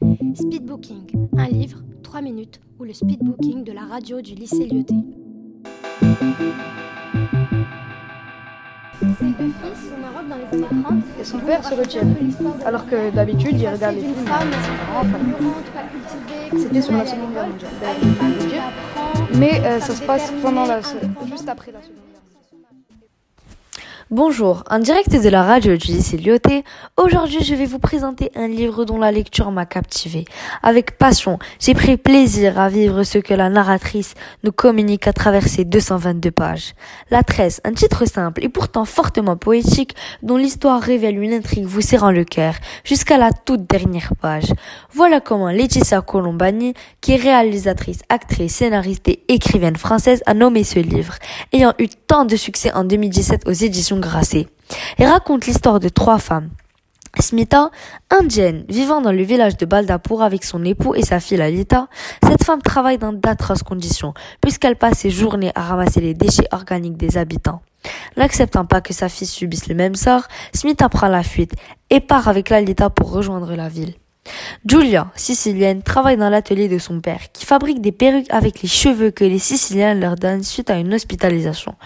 Speedbooking, un livre, 3 minutes, ou le speedbooking de la radio du lycée Lyoté. Et son père se retient. Alors que d'habitude, il regarde les films. C'était sur la Seconde Guerre mondiale. Mais euh, ça se passe pendant la, juste après la Seconde Guerre. Bonjour, en direct de la radio lycée Lyoté, aujourd'hui je vais vous présenter un livre dont la lecture m'a captivé. Avec passion, j'ai pris plaisir à vivre ce que la narratrice nous communique à travers ses 222 pages. La Tresse, un titre simple et pourtant fortement poétique dont l'histoire révèle une intrigue vous serrant le cœur jusqu'à la toute dernière page. Voilà comment Laetitia Colombani, qui est réalisatrice, actrice, scénariste et écrivaine française, a nommé ce livre, ayant eu tant de succès en 2017 aux éditions Et raconte l'histoire de trois femmes. Smita, indienne, vivant dans le village de Baldapur avec son époux et sa fille Lalita, cette femme travaille dans d'atroces conditions, puisqu'elle passe ses journées à ramasser les déchets organiques des habitants. N'acceptant pas que sa fille subisse le même sort, Smita prend la fuite et part avec Lalita pour rejoindre la ville. Julia, sicilienne, travaille dans l'atelier de son père, qui fabrique des perruques avec les cheveux que les Siciliens leur donnent suite à une hospitalisation.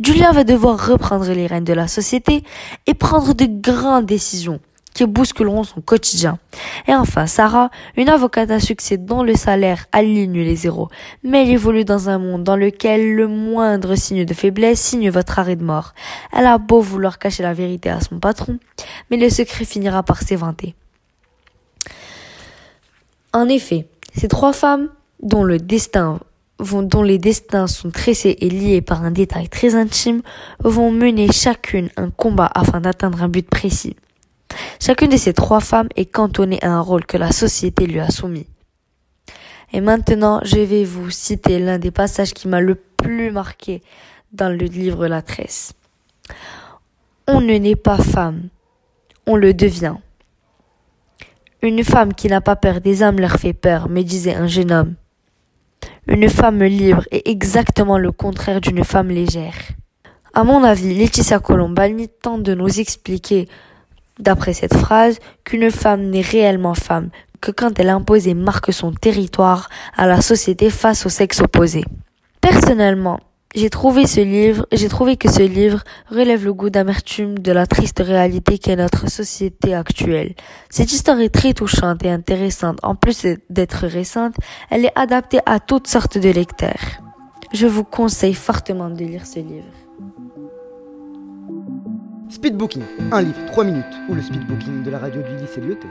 Julia va devoir reprendre les rênes de la société et prendre de grandes décisions qui bousculeront son quotidien. Et enfin, Sarah, une avocate à succès dont le salaire aligne les zéros, mais elle évolue dans un monde dans lequel le moindre signe de faiblesse signe votre arrêt de mort. Elle a beau vouloir cacher la vérité à son patron, mais le secret finira par s'éventer. En effet, ces trois femmes, dont le destin dont les destins sont tressés et liés par un détail très intime, vont mener chacune un combat afin d'atteindre un but précis. Chacune de ces trois femmes est cantonnée à un rôle que la société lui a soumis. Et maintenant, je vais vous citer l'un des passages qui m'a le plus marqué dans le livre La Tresse. On ne naît pas femme, on le devient. Une femme qui n'a pas peur des âmes leur fait peur, me disait un jeune homme. Une femme libre est exactement le contraire d'une femme légère. À mon avis, Laetitia Colombani tente de nous expliquer, d'après cette phrase, qu'une femme n'est réellement femme que quand elle impose et marque son territoire à la société face au sexe opposé. Personnellement, j'ai trouvé ce livre, j'ai trouvé que ce livre relève le goût d'amertume de la triste réalité qu'est notre société actuelle. Cette histoire est très touchante et intéressante. En plus d'être récente, elle est adaptée à toutes sortes de lecteurs. Je vous conseille fortement de lire ce livre. Speedbooking, un livre, 3 minutes, ou le speedbooking de la radio du lycée Lyoté.